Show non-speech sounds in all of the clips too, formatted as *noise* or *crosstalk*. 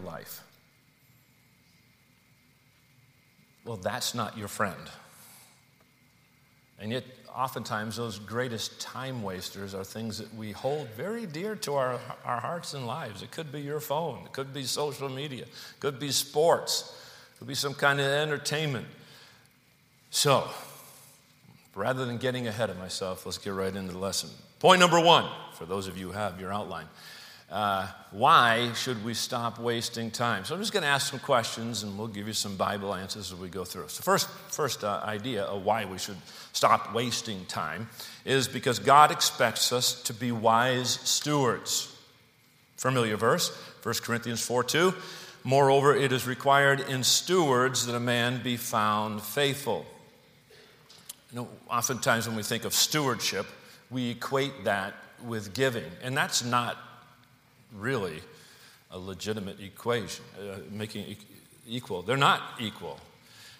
life. Well, that's not your friend. And yet, oftentimes, those greatest time wasters are things that we hold very dear to our, our hearts and lives. It could be your phone, it could be social media, it could be sports, it could be some kind of entertainment. So, rather than getting ahead of myself, let's get right into the lesson. Point number one, for those of you who have your outline uh, why should we stop wasting time? So I'm just going to ask some questions and we'll give you some Bible answers as we go through. So, first, first uh, idea of why we should stop wasting time is because God expects us to be wise stewards. Familiar verse, 1 Corinthians 4 2. Moreover, it is required in stewards that a man be found faithful. You know, oftentimes when we think of stewardship, we equate that with giving, and that's not really a legitimate equation, uh, making e- equal. They're not equal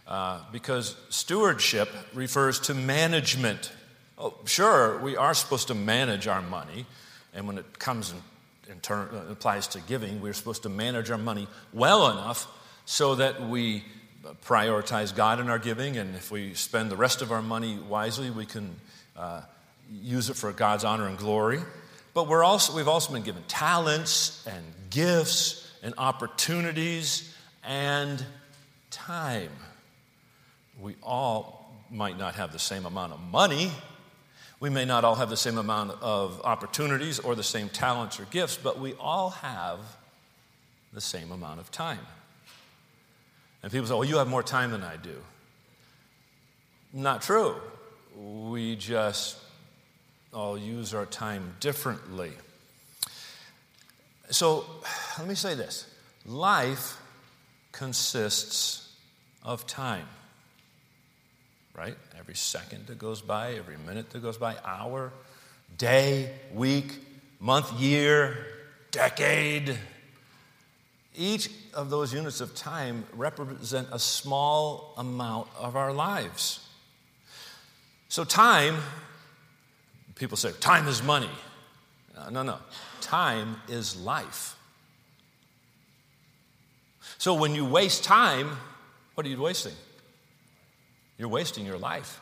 uh, because stewardship refers to management. Oh, sure, we are supposed to manage our money, and when it comes in, in turn, uh, applies to giving, we're supposed to manage our money well enough so that we prioritize God in our giving, and if we spend the rest of our money wisely, we can uh, use it for God's honor and glory. But we're also, we've also been given talents and gifts and opportunities and time. We all might not have the same amount of money. We may not all have the same amount of opportunities or the same talents or gifts, but we all have the same amount of time. And people say, well, you have more time than I do. Not true. We just all use our time differently. So let me say this life consists of time, right? Every second that goes by, every minute that goes by, hour, day, week, month, year, decade. Each of those units of time represent a small amount of our lives. So, time People say, time is money. Uh, no, no. Time is life. So when you waste time, what are you wasting? You're wasting your life.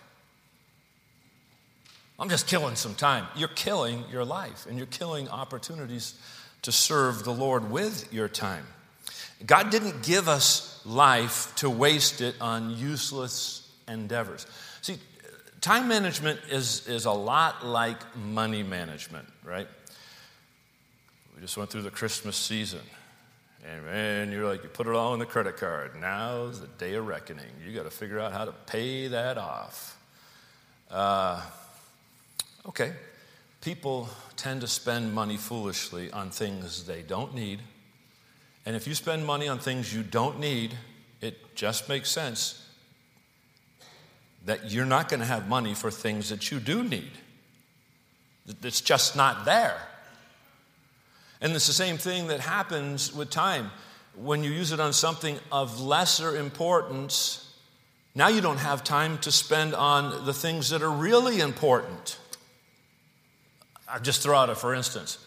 I'm just killing some time. You're killing your life, and you're killing opportunities to serve the Lord with your time. God didn't give us life to waste it on useless endeavors. See, time management is, is a lot like money management, right? We just went through the Christmas season. And man, you're like, you put it all on the credit card. Now's the day of reckoning. You got to figure out how to pay that off. Uh, okay. People tend to spend money foolishly on things they don't need. And if you spend money on things you don't need, it just makes sense that you're not going to have money for things that you do need. It's just not there. And it's the same thing that happens with time. When you use it on something of lesser importance, now you don't have time to spend on the things that are really important. I'll just throw out a for instance.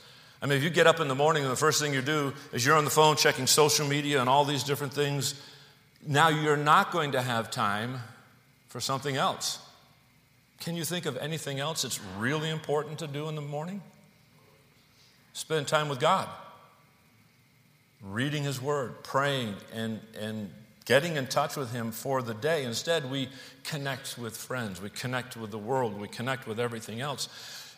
I mean, if you get up in the morning and the first thing you do is you're on the phone checking social media and all these different things, now you're not going to have time for something else. Can you think of anything else that's really important to do in the morning? Spend time with God, reading His Word, praying, and, and getting in touch with Him for the day. Instead, we connect with friends, we connect with the world, we connect with everything else,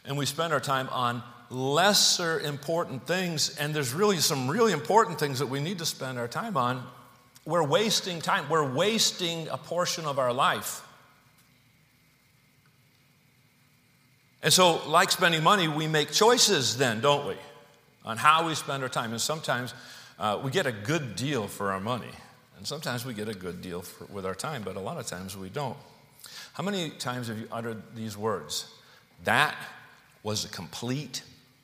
and we spend our time on lesser important things. And there's really some really important things that we need to spend our time on we're wasting time. We're wasting a portion of our life. And so, like spending money, we make choices then, don't we, on how we spend our time. And sometimes uh, we get a good deal for our money. And sometimes we get a good deal for, with our time, but a lot of times we don't. How many times have you uttered these words? That was a complete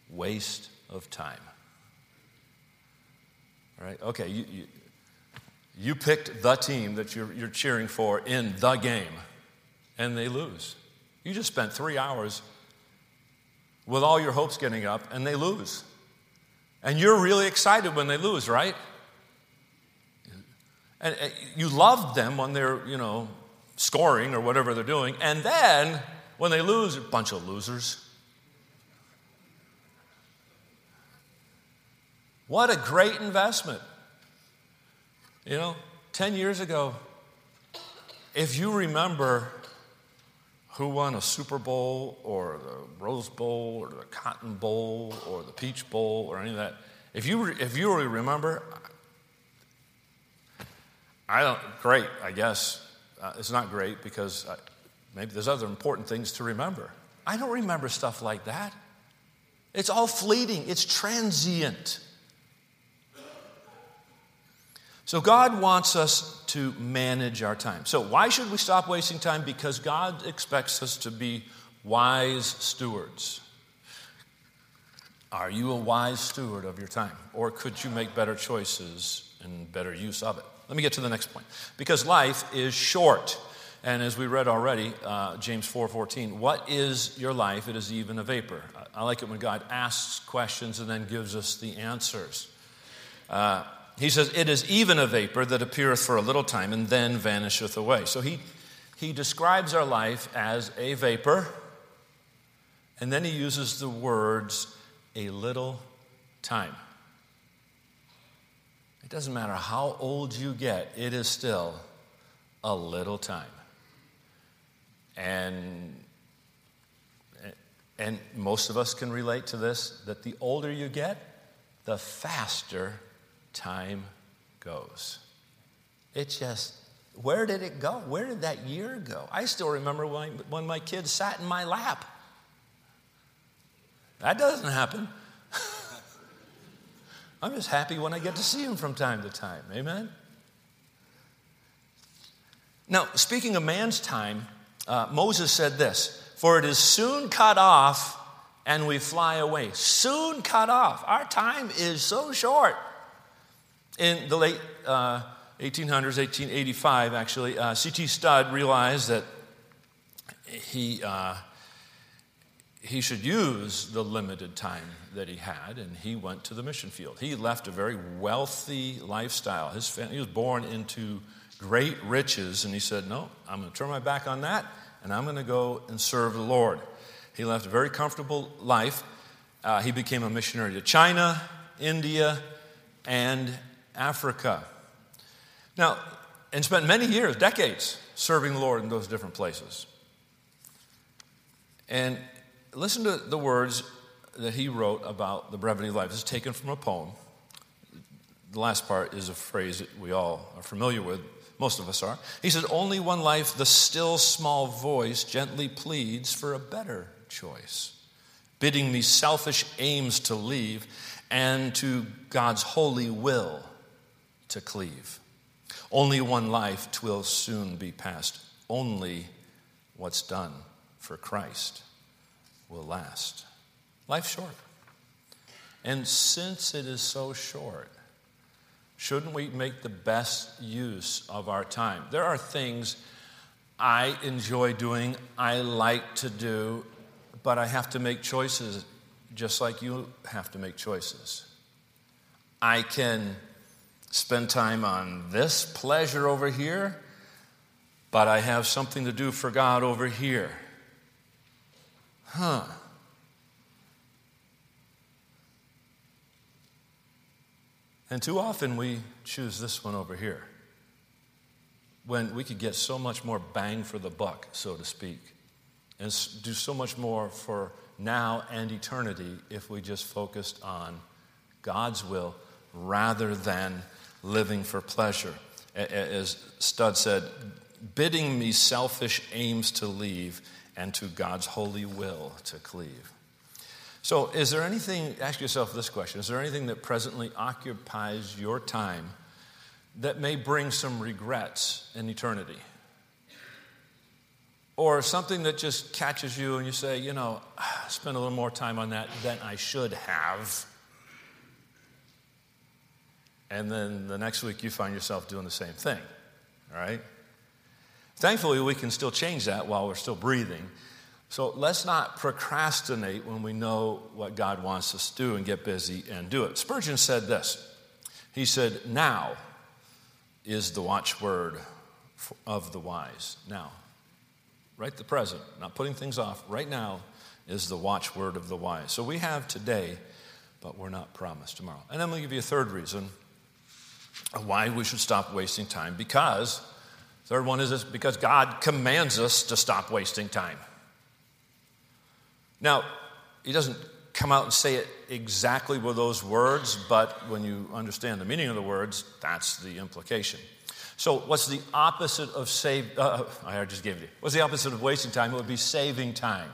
waste of time. All right? Okay, you, you, you picked the team that you're, you're cheering for in the game, and they lose. You just spent three hours with all your hopes getting up, and they lose. And you're really excited when they lose, right? And you loved them when they're, you know, scoring or whatever they're doing. And then when they lose, a bunch of losers. What a great investment. You know, 10 years ago, if you remember who won a Super Bowl or the Rose Bowl or the Cotton Bowl or the Peach Bowl or any of that, if you, if you really remember, I don't, great, I guess. Uh, it's not great because I, maybe there's other important things to remember. I don't remember stuff like that. It's all fleeting, it's transient. So, God wants us to manage our time. So, why should we stop wasting time? Because God expects us to be wise stewards. Are you a wise steward of your time? Or could you make better choices and better use of it? Let me get to the next point. Because life is short. And as we read already, uh, James 4:14, what is your life? It is even a vapor. I like it when God asks questions and then gives us the answers. Uh, he says, It is even a vapor that appeareth for a little time and then vanisheth away. So he, he describes our life as a vapor, and then he uses the words a little time. It doesn't matter how old you get, it is still a little time. And, and most of us can relate to this that the older you get, the faster time goes. It just, where did it go? Where did that year go? I still remember when, when my kids sat in my lap. That doesn't happen. *laughs* I'm just happy when I get to see them from time to time. Amen? Now, speaking of man's time, uh, Moses said this For it is soon cut off and we fly away. Soon cut off. Our time is so short. In the late uh, 1800s, 1885, actually, uh, C.T. Studd realized that he, uh, he should use the limited time that he had, and he went to the mission field. He left a very wealthy lifestyle. His family, he was born into great riches, and he said, No, I'm going to turn my back on that, and I'm going to go and serve the Lord. He left a very comfortable life. Uh, he became a missionary to China, India, and Africa. Now, and spent many years, decades, serving the Lord in those different places. And listen to the words that he wrote about the brevity of life. This is taken from a poem. The last part is a phrase that we all are familiar with, most of us are. He says, Only one life, the still small voice gently pleads for a better choice, bidding me selfish aims to leave and to God's holy will to cleave. Only one life, twill soon be past. Only what's done for Christ will last. Life's short. And since it is so short, shouldn't we make the best use of our time? There are things I enjoy doing, I like to do, but I have to make choices just like you have to make choices. I can spend time on this pleasure over here, but I have something to do for God over here. Huh. And too often we choose this one over here when we could get so much more bang for the buck, so to speak, and do so much more for now and eternity if we just focused on God's will rather than living for pleasure. As Studd said, bidding me selfish aims to leave and to God's holy will to cleave. So, is there anything, ask yourself this question, is there anything that presently occupies your time that may bring some regrets in eternity? Or something that just catches you and you say, you know, I a little more time on that than I should have. And then the next week you find yourself doing the same thing, all right? Thankfully, we can still change that while we're still breathing. So let's not procrastinate when we know what God wants us to do and get busy and do it. Spurgeon said this He said, Now is the watchword of the wise. Now, right the present, not putting things off, right now is the watchword of the wise. So we have today, but we're not promised tomorrow. And then we'll give you a third reason why we should stop wasting time. Because, third one is this, because God commands us to stop wasting time. Now, He doesn't come out and say it exactly with those words, but when you understand the meaning of the words, that's the implication. So, what's the opposite of save? Uh, I just gave it. What's the opposite of wasting time? It would be saving time.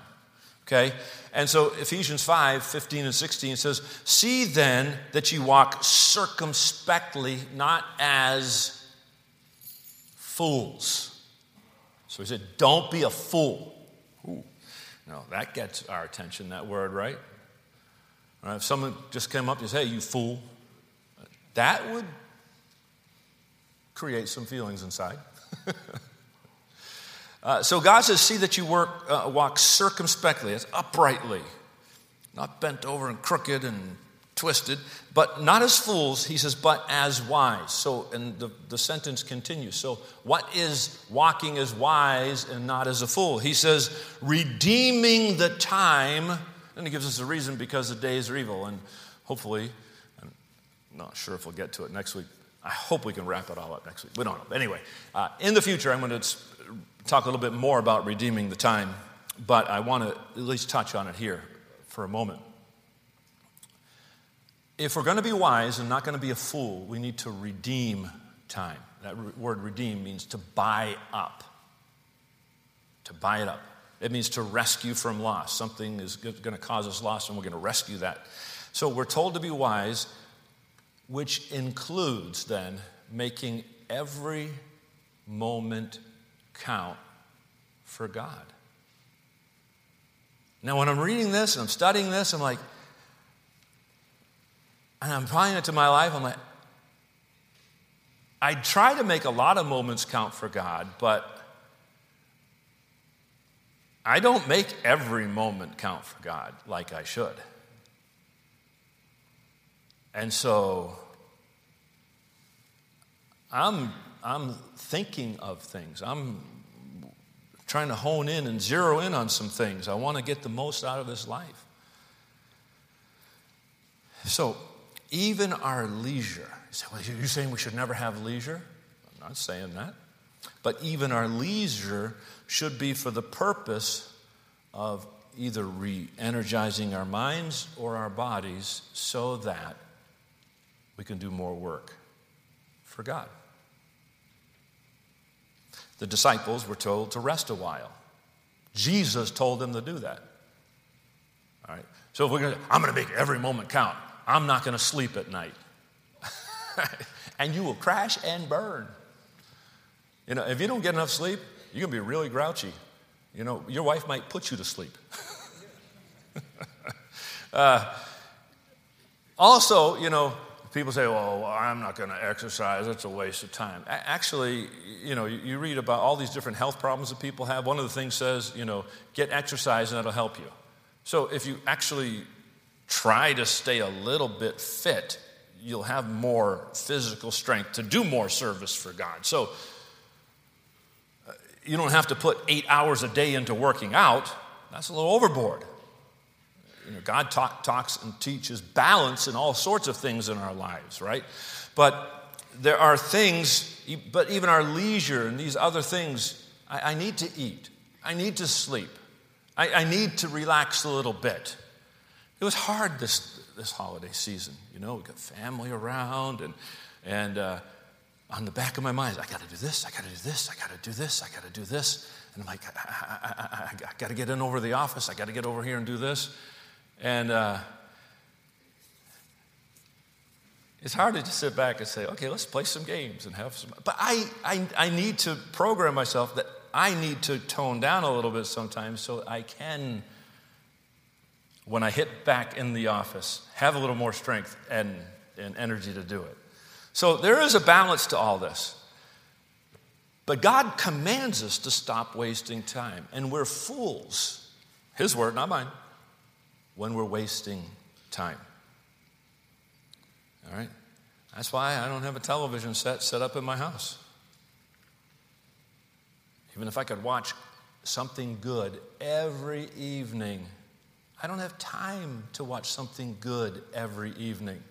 Okay? And so Ephesians 5 15 and 16 says, See then that you walk circumspectly, not as fools. So he said, Don't be a fool. Ooh. Now that gets our attention, that word, right? right? If someone just came up and said, Hey, you fool, that would create some feelings inside. *laughs* uh, so God says, see that you work, uh, walk circumspectly, as uprightly, not bent over and crooked and twisted, but not as fools, he says, but as wise. So, and the, the sentence continues. So, what is walking as wise and not as a fool? He says, redeeming the time, and he gives us a reason because the days are evil. And hopefully, I'm not sure if we'll get to it next week, I hope we can wrap it all up next week. We don't know. Anyway, uh, in the future, I'm going to talk a little bit more about redeeming the time, but I want to at least touch on it here for a moment. If we're going to be wise and not going to be a fool, we need to redeem time. That re- word redeem means to buy up. To buy it up. It means to rescue from loss. Something is going to cause us loss, and we're going to rescue that. So we're told to be wise which includes then making every moment count for God. Now, when I'm reading this and I'm studying this, I'm like, and I'm applying it to my life, I'm like, I try to make a lot of moments count for God, but I don't make every moment count for God like I should. And so I'm, I'm thinking of things. I'm trying to hone in and zero in on some things. I want to get the most out of this life. So, even our leisure, you say, well, you're saying we should never have leisure? I'm not saying that. But even our leisure should be for the purpose of either re energizing our minds or our bodies so that we can do more work for God. The disciples were told to rest a while. Jesus told them to do that. All right. So if we're going to, I'm going to make every moment count. I'm not going to sleep at night. *laughs* and you will crash and burn. You know, if you don't get enough sleep, you're going to be really grouchy. You know, your wife might put you to sleep. *laughs* uh, also, you know, people say, well, I'm not going to exercise. It's a waste of time. Actually, you know, you read about all these different health problems that people have. One of the things says, you know, get exercise and that'll help you. So if you actually try to stay a little bit fit, you'll have more physical strength to do more service for God. So uh, you don't have to put eight hours a day into working out. That's a little overboard. Know, God talk, talks and teaches balance in all sorts of things in our lives, right? But there are things, but even our leisure and these other things, I, I need to eat. I need to sleep. I, I, need to relax a little bit. It was hard this, this holiday season. You know, we got family around, and, and uh, on the back of my mind, I got to do this, I got to do this, I got to do this, I got to do this. And I'm like, I, I, I, I got to get in over the office, I got to get over here and do this. And uh, it's hard to just sit back and say, okay, let's play some games and have some. But I, I, I need to program myself that I need to tone down a little bit sometimes so I can, when I hit back in the office, have a little more strength and, and energy to do it. So there is a balance to all this. But God commands us to stop wasting time. And we're fools. His word, not mine when we're wasting time. All right? That's why I don't have a television set set up in my house. Even if I could watch something good every evening, I don't have time to watch something good every evening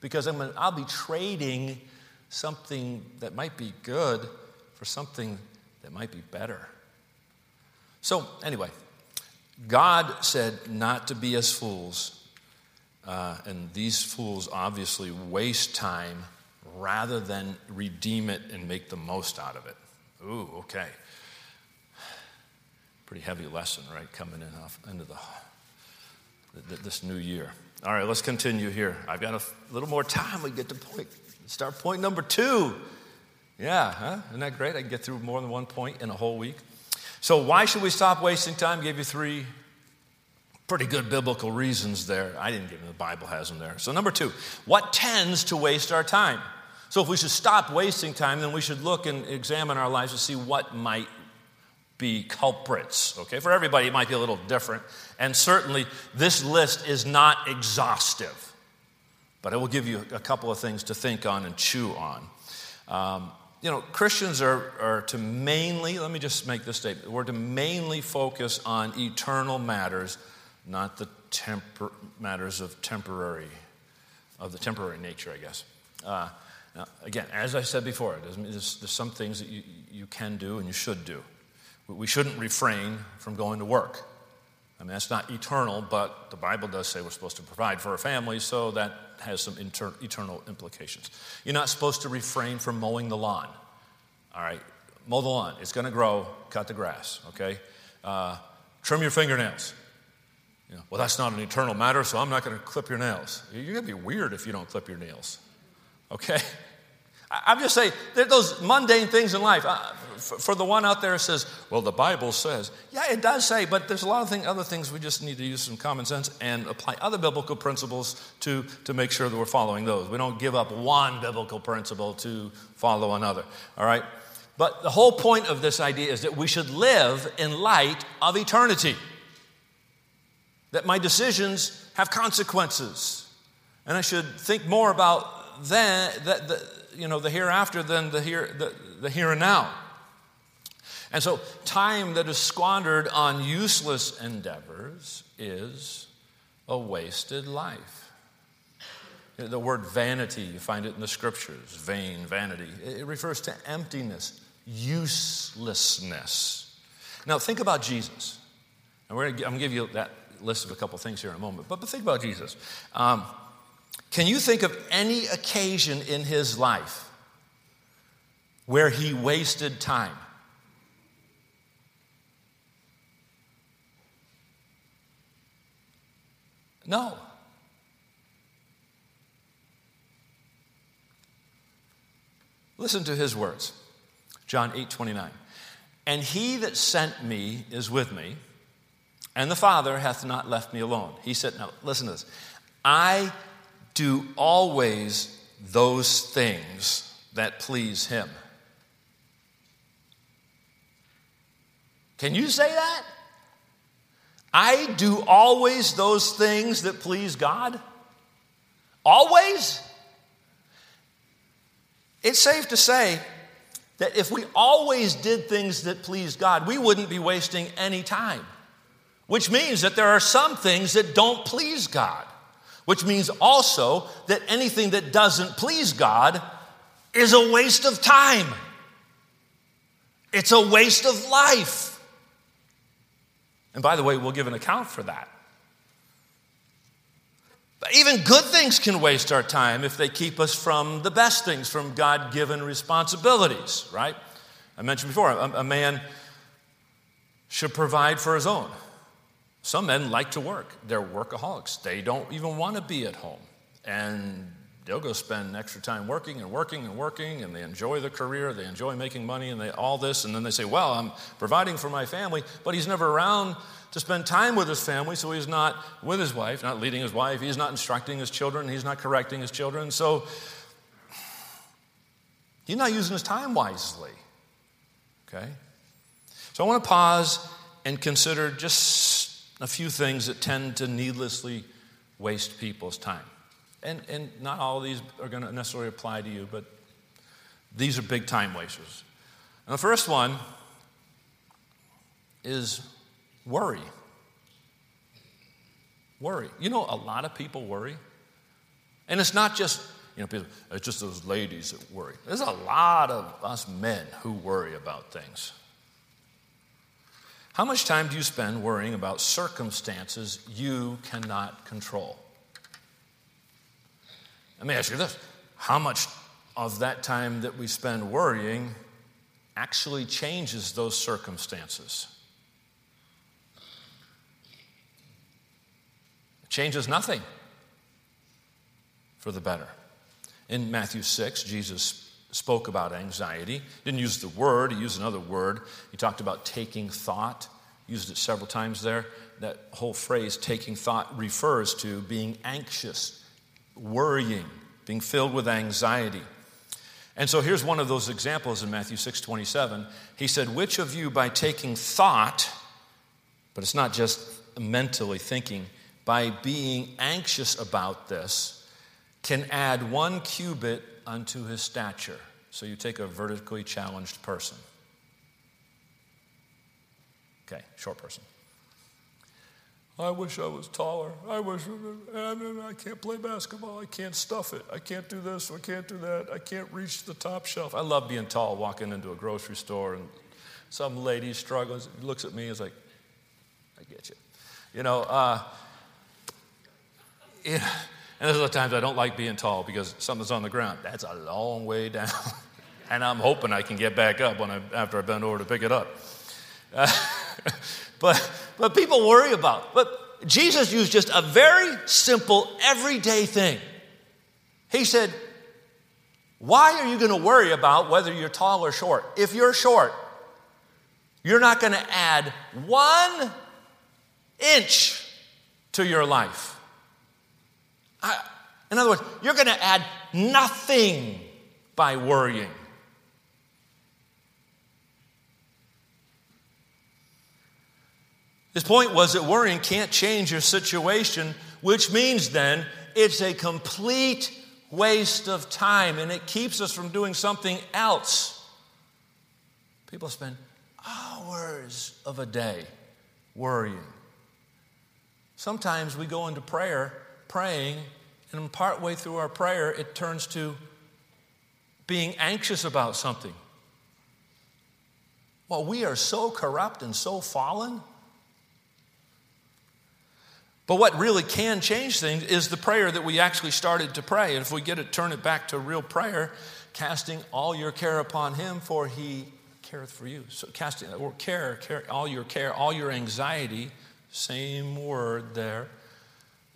because I'm, I'll be trading something that might be good for something that might be better. So, anyway, God said not to be as fools uh, and these fools obviously waste time rather than redeem it and make the most out of it. Ooh, okay. Pretty heavy lesson, right? Coming in off into the, this new year. All right, let's continue here. I've got a little more time. We get to point. Start point number two. Yeah, huh? Isn't that great? I can get through more than one point in a whole week. So, why should we stop wasting time? I gave you three pretty good biblical reasons there. I didn't give them, the Bible has them there. So, number two, what tends to waste our time? So, if we should stop wasting time, then we should look and examine our lives to see what might be culprits. Okay, for everybody, it might be a little different. And certainly, this list is not exhaustive, but I will give you a couple of things to think on and chew on. Um, you know, Christians are, are to mainly, let me just make this statement, we're to mainly focus on eternal matters not the tempor- matters of temporary, of the temporary nature, I guess. Uh, now, again, as I said before, there's, there's some things that you, you can do and you should do. We shouldn't refrain from going to work. I mean, that's not eternal, but the Bible does say we're supposed to provide for our families, so that has some inter- eternal implications. You're not supposed to refrain from mowing the lawn. All right, mow the lawn. It's going to grow. Cut the grass. Okay. Uh, trim your fingernails. You know, well, that's not an eternal matter, so I'm not going to clip your nails. You're going to be weird if you don't clip your nails. Okay? I'm just saying, there those mundane things in life. Uh, for the one out there who says, well, the Bible says, yeah, it does say, but there's a lot of thing, other things we just need to use some common sense and apply other biblical principles to, to make sure that we're following those. We don't give up one biblical principle to follow another, all right? But the whole point of this idea is that we should live in light of eternity that my decisions have consequences. And I should think more about that, that the, you know, the hereafter than the here, the, the here and now. And so, time that is squandered on useless endeavors is a wasted life. The word vanity, you find it in the scriptures vain, vanity. It refers to emptiness, uselessness. Now, think about Jesus. And we're gonna, I'm going to give you that list of a couple things here in a moment. But, but think about Jesus. Um, can you think of any occasion in his life where he wasted time? No. Listen to his words. John 8 29. And he that sent me is with me. And the Father hath not left me alone. He said, Now, listen to this. I do always those things that please him. Can you say that? I do always those things that please God? Always? It's safe to say that if we always did things that please God, we wouldn't be wasting any time. Which means that there are some things that don't please God, which means also that anything that doesn't please God is a waste of time. It's a waste of life. And by the way, we'll give an account for that. But even good things can waste our time if they keep us from the best things, from God given responsibilities, right? I mentioned before, a, a man should provide for his own. Some men like to work. They're workaholics. They don't even want to be at home. And they'll go spend extra time working and working and working, and they enjoy the career, they enjoy making money, and they, all this. And then they say, Well, I'm providing for my family, but he's never around to spend time with his family, so he's not with his wife, not leading his wife, he's not instructing his children, he's not correcting his children. So he's not using his time wisely. Okay? So I want to pause and consider just a few things that tend to needlessly waste people's time. And, and not all of these are going to necessarily apply to you, but these are big time wasters. And the first one is worry. Worry. You know, a lot of people worry. And it's not just, you know, people, it's just those ladies that worry. There's a lot of us men who worry about things. How much time do you spend worrying about circumstances you cannot control? Let me ask you this how much of that time that we spend worrying actually changes those circumstances? It changes nothing for the better. In Matthew 6, Jesus spoke about anxiety. Didn't use the word, he used another word. He talked about taking thought, used it several times there. That whole phrase, taking thought, refers to being anxious, worrying, being filled with anxiety. And so here's one of those examples in Matthew 6 27. He said, Which of you, by taking thought, but it's not just mentally thinking, by being anxious about this, can add one cubit unto his stature? So you take a vertically challenged person. Okay, short person. I wish I was taller. I wish I can't play basketball. I can't stuff it. I can't do this. I can't do that. I can't reach the top shelf. I love being tall, walking into a grocery store and some lady struggles, looks at me and is like, I get you. You know, uh, *laughs* yeah, and there's other times I don't like being tall because something's on the ground. That's a long way down. *laughs* and I'm hoping I can get back up when I, after I bend over to pick it up. Uh, *laughs* but, but people worry about. But Jesus used just a very simple, everyday thing. He said, Why are you going to worry about whether you're tall or short? If you're short, you're not going to add one inch to your life. I, in other words, you're going to add nothing by worrying. His point was that worrying can't change your situation, which means then it's a complete waste of time and it keeps us from doing something else. People spend hours of a day worrying. Sometimes we go into prayer praying, and partway through our prayer, it turns to being anxious about something. Well, we are so corrupt and so fallen but what really can change things is the prayer that we actually started to pray. And if we get it, turn it back to real prayer, casting all your care upon Him, for He careth for you. So casting or care, care, all your care, all your anxiety, same word there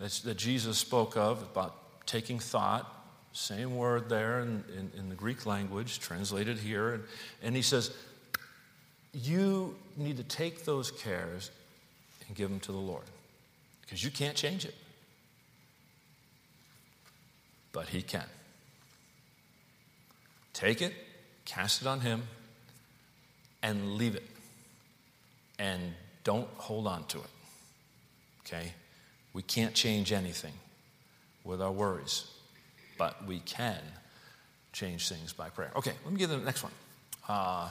that Jesus spoke of about taking thought, same word there in, in, in the Greek language, translated here. And, and he says, You need to take those cares and give them to the Lord because you can't change it. But He can. Take it, cast it on Him, and leave it. And don't hold on to it. Okay? We can't change anything with our worries, but we can change things by prayer. Okay, let me give you the next one. Uh,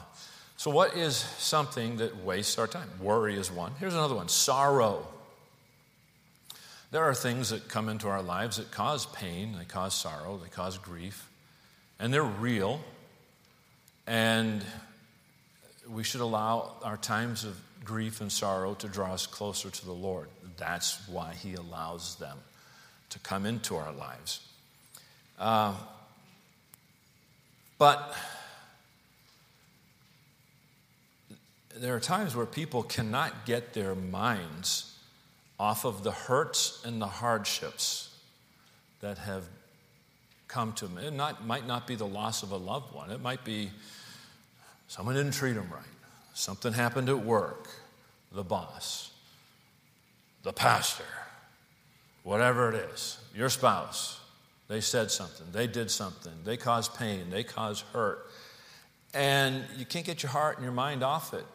so, what is something that wastes our time? Worry is one. Here's another one sorrow. There are things that come into our lives that cause pain, they cause sorrow, they cause grief, and they're real. And we should allow our times of grief and sorrow to draw us closer to the Lord. That's why He allows them to come into our lives. Uh, but there are times where people cannot get their minds off of the hurts and the hardships that have come to them. It not, might not be the loss of a loved one, it might be someone didn't treat them right, something happened at work, the boss, the pastor, whatever it is, your spouse. They said something, they did something, they caused pain, they caused hurt. And you can't get your heart and your mind off it.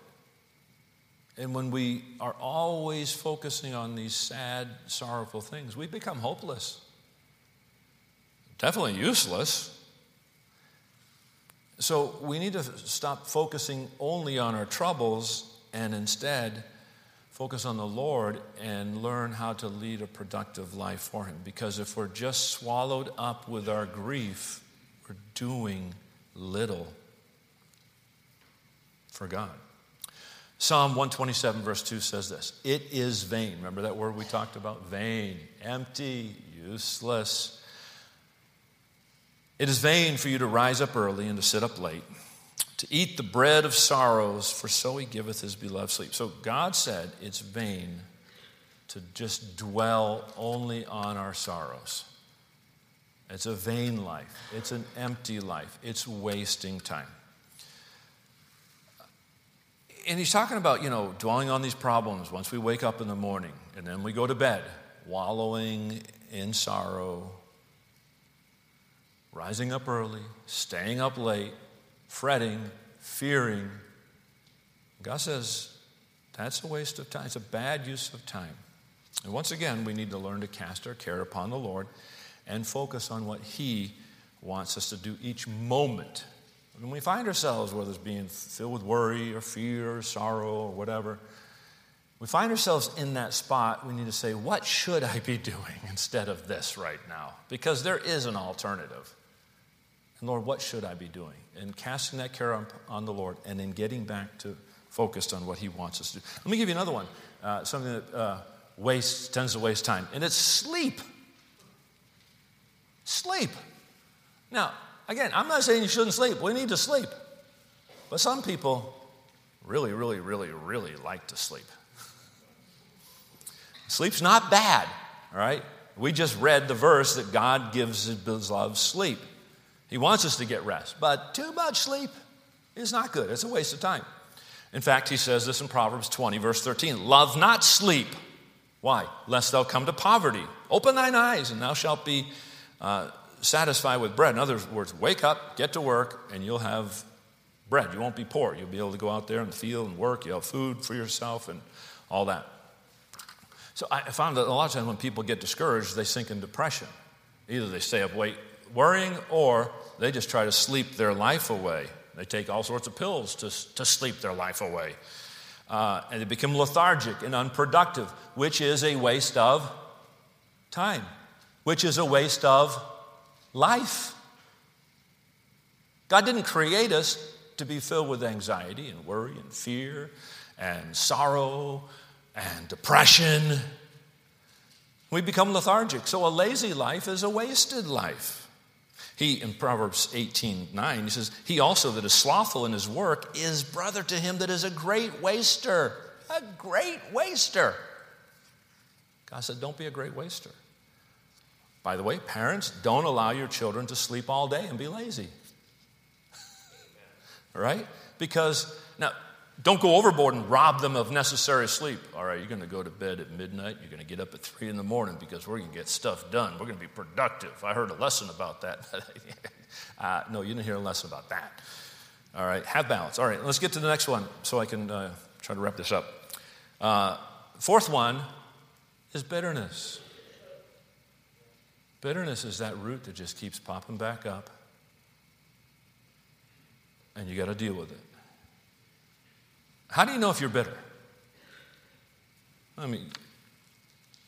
And when we are always focusing on these sad, sorrowful things, we become hopeless. definitely useless. So we need to stop focusing only on our troubles and instead focus on the Lord and learn how to lead a productive life for Him. Because if we're just swallowed up with our grief, we're doing little for God. Psalm 127, verse 2 says this It is vain. Remember that word we talked about? Vain, empty, useless. It is vain for you to rise up early and to sit up late, to eat the bread of sorrows, for so he giveth his beloved sleep. So God said it's vain to just dwell only on our sorrows. It's a vain life, it's an empty life, it's wasting time and he's talking about, you know, dwelling on these problems once we wake up in the morning and then we go to bed, wallowing in sorrow, rising up early, staying up late, fretting, fearing. God says that's a waste of time. It's a bad use of time. And once again, we need to learn to cast our care upon the Lord and focus on what He wants us to do each moment when we find ourselves, whether it's being filled with worry or fear or sorrow or whatever, we find ourselves in that spot, we need to say, What should I be *laughs* doing instead of this right now? Because there is an alternative. And Lord, what should I be doing? And casting that care on, on the Lord and then getting back to focused on what He wants us to do. Let me give you another one, uh, something that uh, wastes, tends to waste time, and it's sleep. Sleep. Now, Again, I'm not saying you shouldn't sleep. We need to sleep. But some people really, really, really, really like to sleep. *laughs* Sleep's not bad, all right? We just read the verse that God gives his beloved sleep. He wants us to get rest, but too much sleep is not good. It's a waste of time. In fact, he says this in Proverbs 20, verse 13 Love not sleep. Why? Lest thou come to poverty. Open thine eyes, and thou shalt be uh, satisfy with bread. In other words, wake up, get to work, and you'll have bread. You won't be poor. You'll be able to go out there in the field and work. You'll have food for yourself and all that. So I found that a lot of times when people get discouraged, they sink in depression. Either they stay up late worrying or they just try to sleep their life away. They take all sorts of pills to, to sleep their life away. Uh, and they become lethargic and unproductive, which is a waste of time, which is a waste of life. God didn't create us to be filled with anxiety and worry and fear and sorrow and depression. We become lethargic. So a lazy life is a wasted life. He, in Proverbs 18 9, he says, He also that is slothful in his work is brother to him that is a great waster. A great waster. God said, Don't be a great waster. By the way, parents, don't allow your children to sleep all day and be lazy. *laughs* right? Because, now, don't go overboard and rob them of necessary sleep. All right, you're going to go to bed at midnight. You're going to get up at 3 in the morning because we're going to get stuff done. We're going to be productive. I heard a lesson about that. *laughs* uh, no, you didn't hear a lesson about that. All right, have balance. All right, let's get to the next one so I can uh, try to wrap this up. Uh, fourth one is bitterness. Bitterness is that root that just keeps popping back up, and you got to deal with it. How do you know if you're bitter? Let me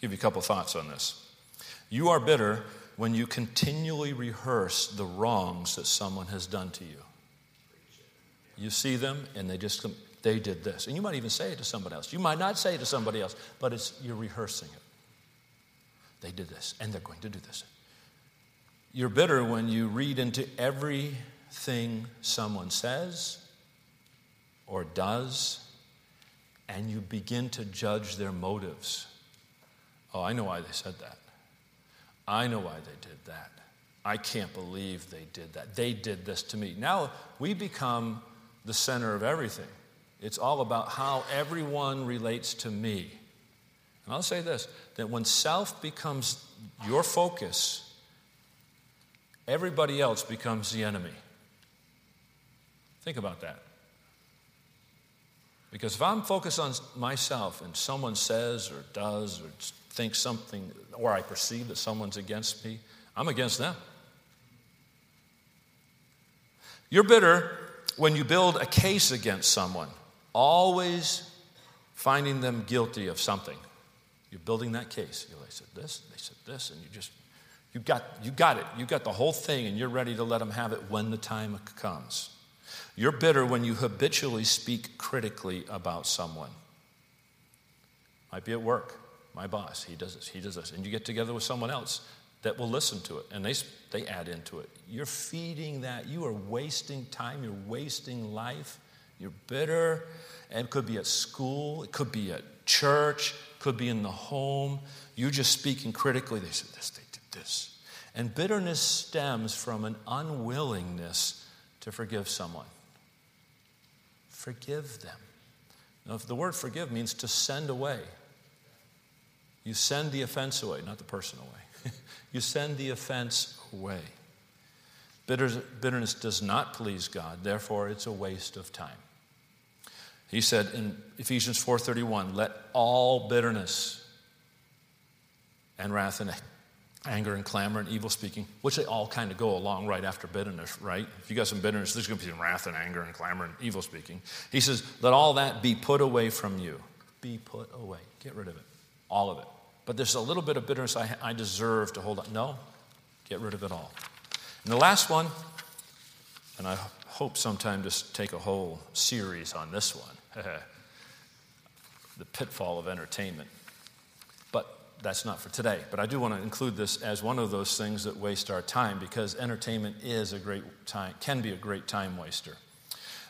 give you a couple thoughts on this. You are bitter when you continually rehearse the wrongs that someone has done to you. You see them and they just they did this. And you might even say it to somebody else. You might not say it to somebody else, but it's you're rehearsing it. They did this, and they're going to do this. You're bitter when you read into everything someone says or does, and you begin to judge their motives. Oh, I know why they said that. I know why they did that. I can't believe they did that. They did this to me. Now we become the center of everything. It's all about how everyone relates to me. And I'll say this that when self becomes your focus, everybody else becomes the enemy. Think about that. Because if I'm focused on myself and someone says or does or thinks something, or I perceive that someone's against me, I'm against them. You're bitter when you build a case against someone, always finding them guilty of something. You're building that case. You know, they said this, they said this, and you just, you got, you got it. You got the whole thing, and you're ready to let them have it when the time comes. You're bitter when you habitually speak critically about someone. Might be at work. My boss, he does this, he does this. And you get together with someone else that will listen to it and they, they add into it. You're feeding that. You are wasting time. You're wasting life. You're bitter. And it could be at school, it could be at church, it could be in the home. You're just speaking critically. They said this, they did this. And bitterness stems from an unwillingness to forgive someone. Forgive them. Now, if the word forgive means to send away, you send the offense away, not the person away. *laughs* you send the offense away. Bitterness does not please God, therefore it's a waste of time. He said in Ephesians 4:31, "Let all bitterness and wrath and anger and clamor and evil speaking, which they all kind of go along right after bitterness, right? If you got some bitterness, there's going to be some wrath and anger and clamor and evil speaking. He says, "Let all that be put away from you. Be put away. Get rid of it. All of it. But there's a little bit of bitterness I, I deserve to hold on. No, get rid of it all. And the last one, and I hope sometime to take a whole series on this one *laughs* the pitfall of entertainment. That's not for today. But I do want to include this as one of those things that waste our time because entertainment is a great time, can be a great time waster.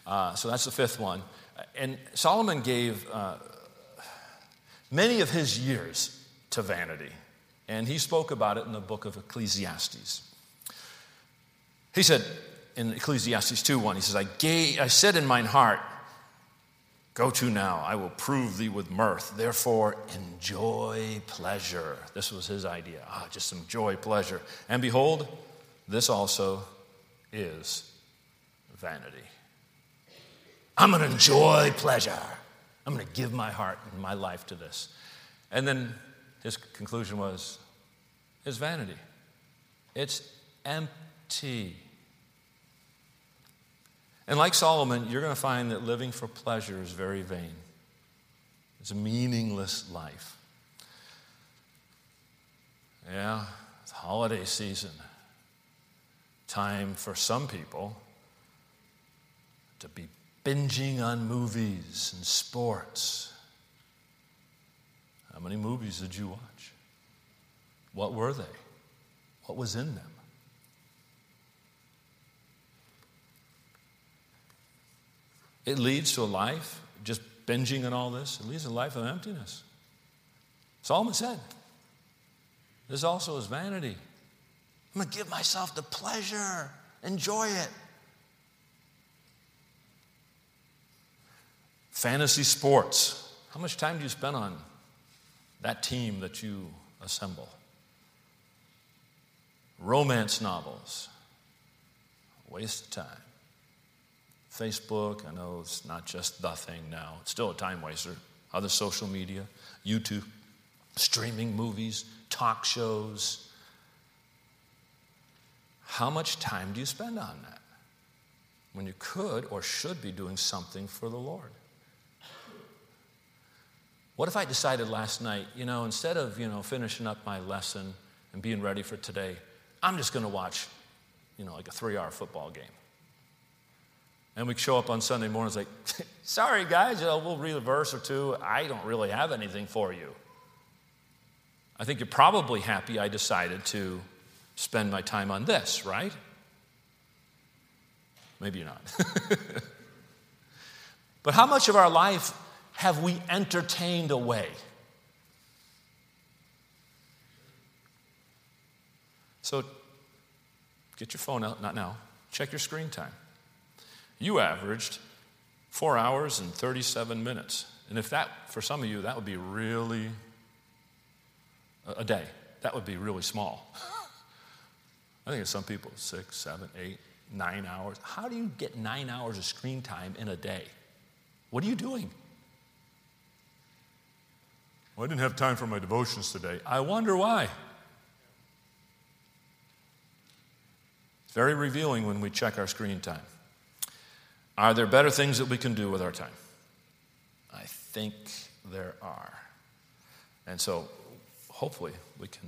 Uh, so that's the fifth one. And Solomon gave uh, many of his years to vanity. And he spoke about it in the book of Ecclesiastes. He said in Ecclesiastes 2:1, he says, I, gave, I said in mine heart, Go to now, I will prove thee with mirth. Therefore, enjoy pleasure. This was his idea. Ah, just some joy, pleasure. And behold, this also is vanity. I'm going to enjoy pleasure. I'm going to give my heart and my life to this. And then his conclusion was is vanity. It's empty. And like Solomon, you're going to find that living for pleasure is very vain. It's a meaningless life. Yeah, it's holiday season. Time for some people to be binging on movies and sports how many movies did you watch? What were they? What was in them? It leads to a life, just binging on all this, it leads to a life of emptiness. Solomon said, This also is vanity. I'm going to give myself the pleasure, enjoy it. Fantasy sports. How much time do you spend on that team that you assemble. Romance novels, waste of time. Facebook, I know it's not just the thing now, it's still a time waster. Other social media, YouTube, streaming movies, talk shows. How much time do you spend on that? When you could or should be doing something for the Lord. What if I decided last night, you know, instead of, you know, finishing up my lesson and being ready for today, I'm just going to watch, you know, like a three hour football game. And we show up on Sunday mornings like, *laughs* sorry guys, you know, we'll read a verse or two. I don't really have anything for you. I think you're probably happy I decided to spend my time on this, right? Maybe you're not. *laughs* but how much of our life have we entertained away? So get your phone out, not now, check your screen time. You averaged four hours and 37 minutes. And if that, for some of you, that would be really a day. That would be really small. *laughs* I think it's some people, six, seven, eight, nine hours. How do you get nine hours of screen time in a day? What are you doing? Well, I didn't have time for my devotions today. I wonder why. It's very revealing when we check our screen time. Are there better things that we can do with our time? I think there are. And so hopefully we can